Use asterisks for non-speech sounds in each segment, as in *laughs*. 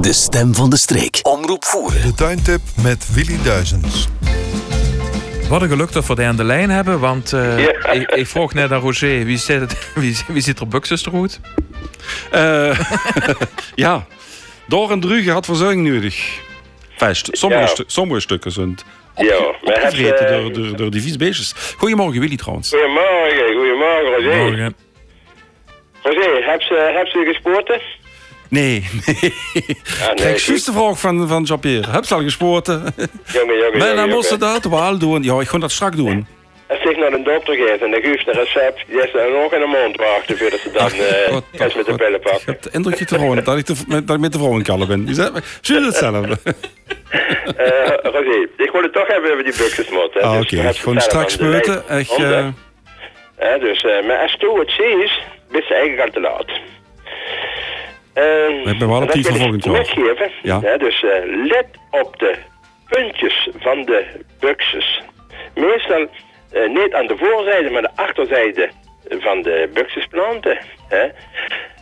De stem van de streek. Omroep voeren. De tuintip met Willy Duizens. Wat een geluk dat we die aan de lijn hebben, want uh, Ja. ik, ik vroeg net aan Roger, wie zit, *laughs* wie, wie zit er buxus goed? Eh, *laughs* ja, door en Druge had verzorging nodig. Enfin, st- sommige, Ja. stu- sommige stukken zijn Ja, opgevreten je- door, door, door die vies beestjes. Goedemorgen Willy trouwens. Goedemorgen, goedemorgen Roger. Morgen. Roger, heb ze, heb ze gespoten? Nee, *laughs* nee. Ah, nee, juist de vraag van, van Jean-Pierre. Heb ze al gespoten? Jongen, jongen, Maar dan jongen, moest dat wel doen. Ja, ik ga dat strak doen. Als ik naar de dokter geeft en dan geeft een recept, die is dan nog in een mond wachten voordat ze dan eh God, met de pillen Ik pakken. heb de indruk te vrouwen dat ik, de, met, dat ik met de kallen ben. Zie je hetzelfde? *laughs* Eh Roger, ik wil het toch hebben over die buxusmot. Ah, Dus oké. we hebben Gewoon het straks de lijn. Echt, Hè, dus, eh, maar als het ziet, is ze eigenlijk al te laat. We hebben wel op die. Ja. Hè, dus eh, let op de puntjes van de buxus. Meestal eh, niet aan de voorzijde, maar de achterzijde van de buxusplanten. Hè.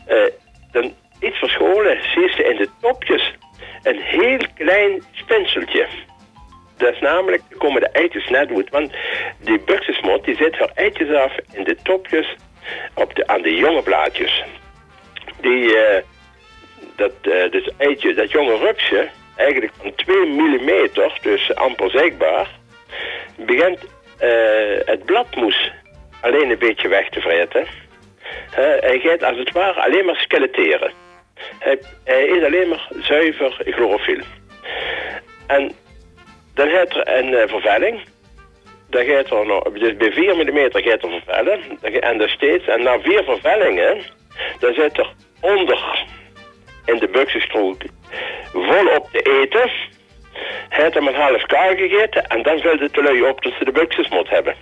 Eh, dan iets verscholen zie je in de topjes een heel klein spinseltje. Dat is namelijk, komen de eitjes net uit. Want die buxusmot die zit haar eitjes af in de topjes op de, aan de jonge blaadjes. Die, eh, dat, eh, dus eitje, dat jonge rupsje, eigenlijk van 2 mm, dus amper zichtbaar, begint eh, het bladmoes alleen een beetje weg te vreten. Hij gaat als het ware alleen maar skeleteren. Hij, hij is alleen maar zuiver chlorofiel. En dan gaat er een eh, vervelling. Dan gaat er nog, dus bij 4 mm gaat er vervellen. En dan steeds, en na vier vervellingen, dan zit er onder in de buxuskroek volop te eten. Hij heeft hem een half kaal gegeten en dan het de lui op dat ze de buxusmot hebben.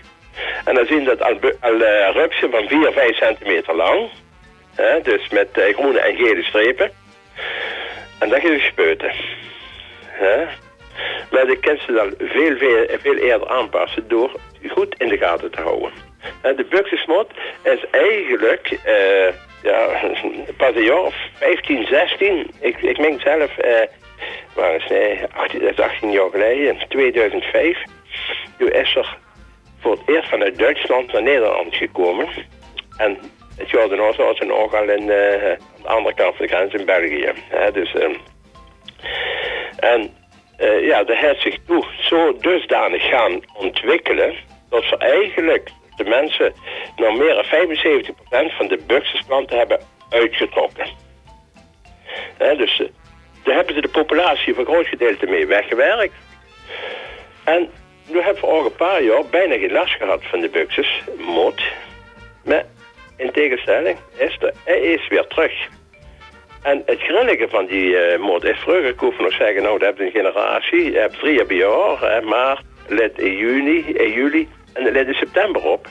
En dan zien dat al, al eh, rupsen van 4, 5 centimeter lang. Hè, dus met eh, groene en gele strepen. En dan gaan ze spuiten. Hè? Maar de kan ze dan veel, veel, veel eerder aanpassen door goed in de gaten te houden. De buxusmot is eigenlijk eh, ja, pas een jaar of 15, 16. Ik, ik meen zelf, eh, waar is, nee, 18, dat is 18 jaar geleden, 2005. Toen is er voor het eerst vanuit Duitsland naar Nederland gekomen. En het jaar daarna was ze ook al in, eh, aan de andere kant van de grens in België. Dus, ehm, en eh, ja, dat heeft zich toen zo dusdanig gaan ontwikkelen... dat ze eigenlijk de mensen nog meer dan 75% van de buxusplanten hebben uitgetrokken. Dus eh, daar hebben ze de populatie voor een groot gedeelte mee weggewerkt. En nu hebben we al een paar jaar bijna geen last gehad van de buxus, mot. Maar in tegenstelling is er, is weer terug. En het grillige van die eh moord is vroeger, ik hoef nog zeggen, nou, dat heb een generatie, je hebt drie per jaar, hè, maart, let in juni, in juli en let in september op.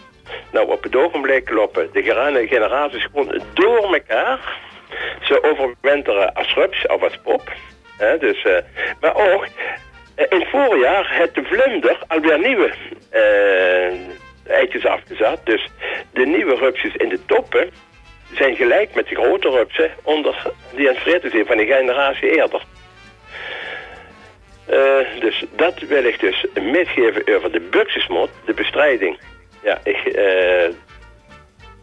Nou, op het ogenblik lopen de generaties gewoon door elkaar. Ze overwinteren als rups of als pop. Dus, eh, maar ook, eh, in het voorjaar heeft de vlinder alweer nieuwe eh, eitjes afgezet. Dus de nieuwe rupsjes in de toppen zijn gelijk met de grote rupsen onder die aan het vreten zijn van die generatie eerder. Dus dat wil ik dus meegeven over de buxusmot, de bestrijding. Ja, ik, eh,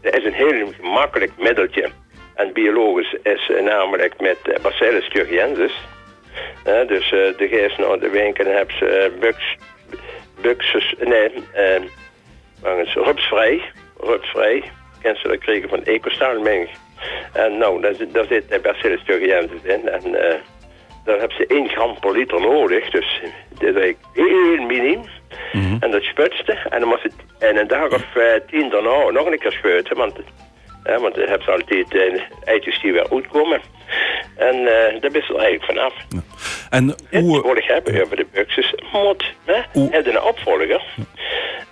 is een heel gemakkelijk middeltje. En biologisch is namelijk met eh, Bacillus thuringiensis. Eh, dus eh, de geest naar de winkel heb ze bux, buxus, nee, eh, waar is het? rupsvrij. Rupsvrij. Ken ze dat kregen van Ecostaalming. En nou, daar, daar zit Bacillus thuringiensis in. En dan hebben ze 1 gram per liter nodig. Dus dat is eigenlijk heel minim. En dat sputste. En dan moest het in een dag of eh, tien daarna nog een keer spuiten. Want, want dan hebben ze altijd eh, eitjes die weer uitkomen. En eh daar is er eigenlijk vanaf. En Dit hoe... ik hebben over de buxus. Mot, hè? Het een opvolger.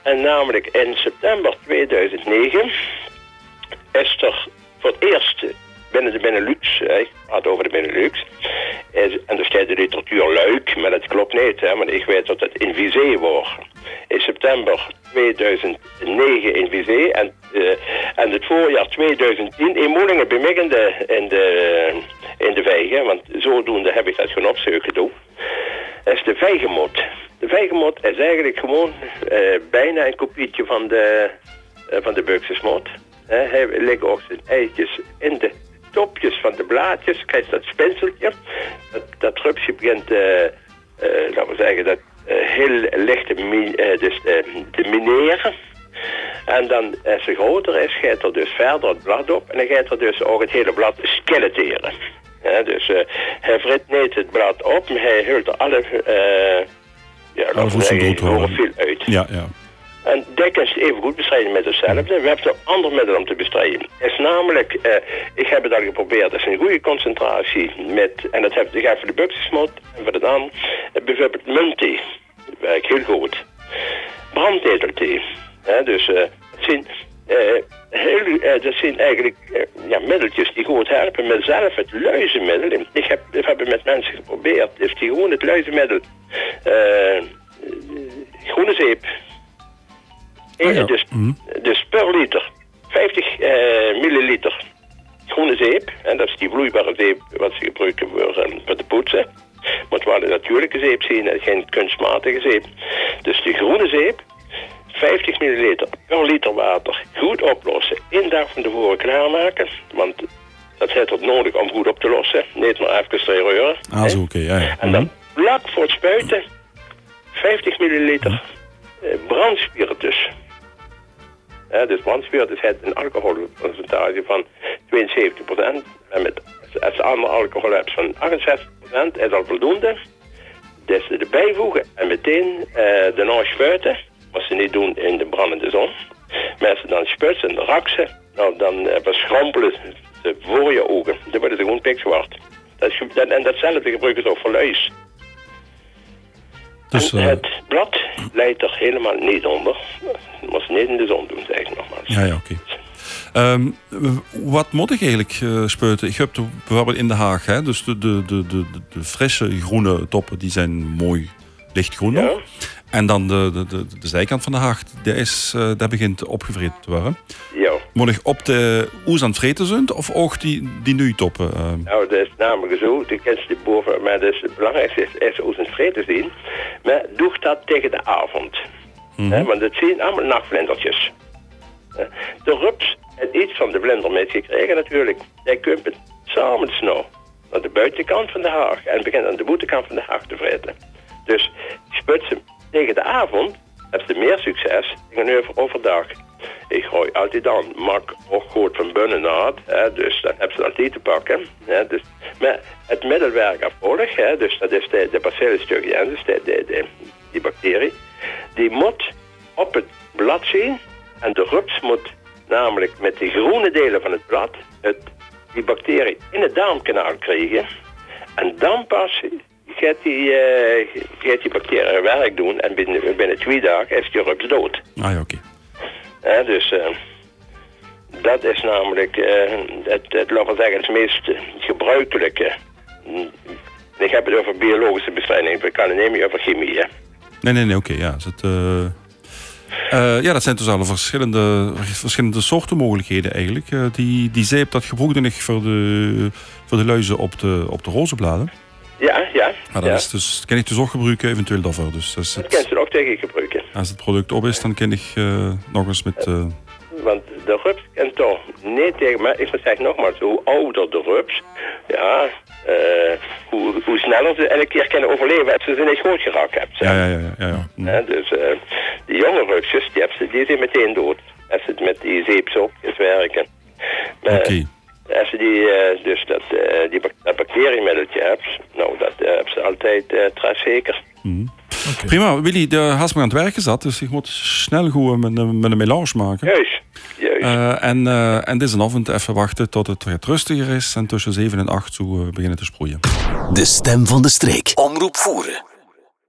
En namelijk in september 2009 is er voor het eerst binnen de Benelux, ik praat over de Benelux, en er staat de literatuur luik, maar dat klopt niet, hè, want ik weet dat het in Vizé wordt. In september 2009 in Vizé en, eh, en het voorjaar 2010 in Moelingen bemiggende in de, in de vijgen, want zodoende heb ik dat gewoon opzoeken doen. Is de vijgenmot. De vijgenmot is eigenlijk gewoon eh, bijna een kopietje van de, uh, van de Buxusmot. hij legt ook zijn eitjes in de topjes van de blaadjes, krijgt dat spinseltje. Dat, dat rupsje begint, uh, laten we zeggen, dat heel lichte min, dus, te mineren. En dan, als ze groter is, gaat er dus verder het blad op. En dan gaat er dus ook het hele blad skeleteren. Ja, dus uh, hij vrit het blad op, maar hij hult er alle, uh, ja, alle veel uit. Ja, ja. En dat je even goed bestrijden met hetzelfde. We hebben een ander middel om te bestrijden. is namelijk, uh, ik heb het al geprobeerd, dat is een goede concentratie met, en dat heb ik voor de buxusmot en voor de dan, bijvoorbeeld muntthee. Werkt heel goed. Brandnetelthee. Dus het zijn, heel, dat zijn eigenlijk ja, middeltjes die goed helpen. met zelf het luizenmiddel. Ik heb, ik heb met mensen geprobeerd. Dus die gewoon het luizenmiddel. groene zeep. Oh ja. dus, mm. dus per liter. 50 milliliter groene zeep. En dat is die vloeibare zeep wat ze gebruiken voor, voor de poetsen. Maar het waren natuurlijke zeep zien en geen kunstmatige zeep. Dus die groene zeep 50 milliliter per liter water goed oplossen. Eén dag van tevoren klaarmaken. Want dat heeft het nodig om goed op te lossen. Niet maar even stereuren. Ah, zo oké. ja, ja. En dan vlak voor het spuiten 50 milliliter eh, brandspiritus. Dus brandspiritus heeft een alcoholpercentage van 72%. En met, als andere alcohol hebt van 68%, is al voldoende. Dus erbij voegen en meteen uh, daarna spuiten wat ze niet doen in de brandende zon. Ze dan sputsen en raksen, nou, dan uh, verschrompelen ze voor je ogen. Dan worden ze gewoon pikzwart. Dat dat, en datzelfde gebruiken ze ook voor luis. Dus, uh... Het blad leidt er helemaal niet onder. Moet ze niet in de zon doen, zeg ik nogmaals. Ja, ja, oké. Um, wat moet ik eigenlijk uh, spuiten? Ik heb bijvoorbeeld in de Haag, hè, dus de, de, de, de, de frisse groene toppen, die zijn mooi lichtgroen ja. En dan de, de, de, de, zijkant van de haag, die, is, uh, die begint opgevreten te worden. Ja. Ik op de oes aan het vreten zijn of ook die, die nu toppen? Uh? Nou, dat is namelijk zo. De kent die boven, maar dus het belangrijkste is, is oes aan het vreten zien. Maar doe dat tegen de avond. Mm -hmm. want het zijn allemaal nachtvlindertjes. De rups heeft iets van de vlinder meegekregen natuurlijk. Hij kunt het samen snow aan de buitenkant van de haag en begint aan de boetenkant van de haag te vreten. Dus sput ze tegen de avond heb je meer succes dan over overdag. Ik gooi altijd dan mak ook goed van binnen naar dus dan heb je altijd te pakken. Hè, dus, maar het middelwerk afvolg, hè, dus dat is de, de bacillus thuringiensis, de, de, de, die bacterie, die moet op het blad zien en de rups moet namelijk met de groene delen van het blad het, die bacterie in het darmkanaal krijgen. En dan pas gaat die, uh, gaat die bacterie werk doen en binnen, binnen twee dagen is die rups dood. Ah oké. Dus uh, dat is namelijk uh, het, het, laten we zeggen, het meest gebruikelijke. Ik heb het over biologische bestrijding, ik kan het niet meer over chemie. Hè? Nee, nee, nee, oké. Okay, ja, het, uh, ja, dat zijn dus alle verschillende, verschillende soorten mogelijkheden eigenlijk. Uh, die, die zeep, dat gebruikte ik voor de, voor de luizen op de, op de rozenbladen. Ja, ja. Maar dat, is dus, kan ik dus ook gebruiken eventueel daarvoor. Dus, dat, dat kan je ook tegen gebruiken. Als het product op is, dan kan ik uh, nog eens met... Uh... Want de rups kan toch niet tegen... Maar ik zeg nogmaals, hoe ouder de rups, ja, uh, hoe, hoe sneller ze elke keer kunnen overleven als ze ze niet goed geraakt hebben. Ja, ja, ja. ja, dus die jonge rupsjes, die, hebben ze, die zijn meteen dood. Als het met die zeepsop is werken. Oké. Als je die, uh, dus dat, uh, die bacteriemiddeltje hebt, nou, dat uh, hebben ze altijd uh. Mm. Prima, Willy, de haast me aan het werk gezet, dus ik moet snel goed met, met een melange maken. Juist, juist. en, en deze avond even wachten tot het wat rustiger is en tussen 7 en 8 zo beginnen te sproeien. De stem van de streek. Omroep voeren.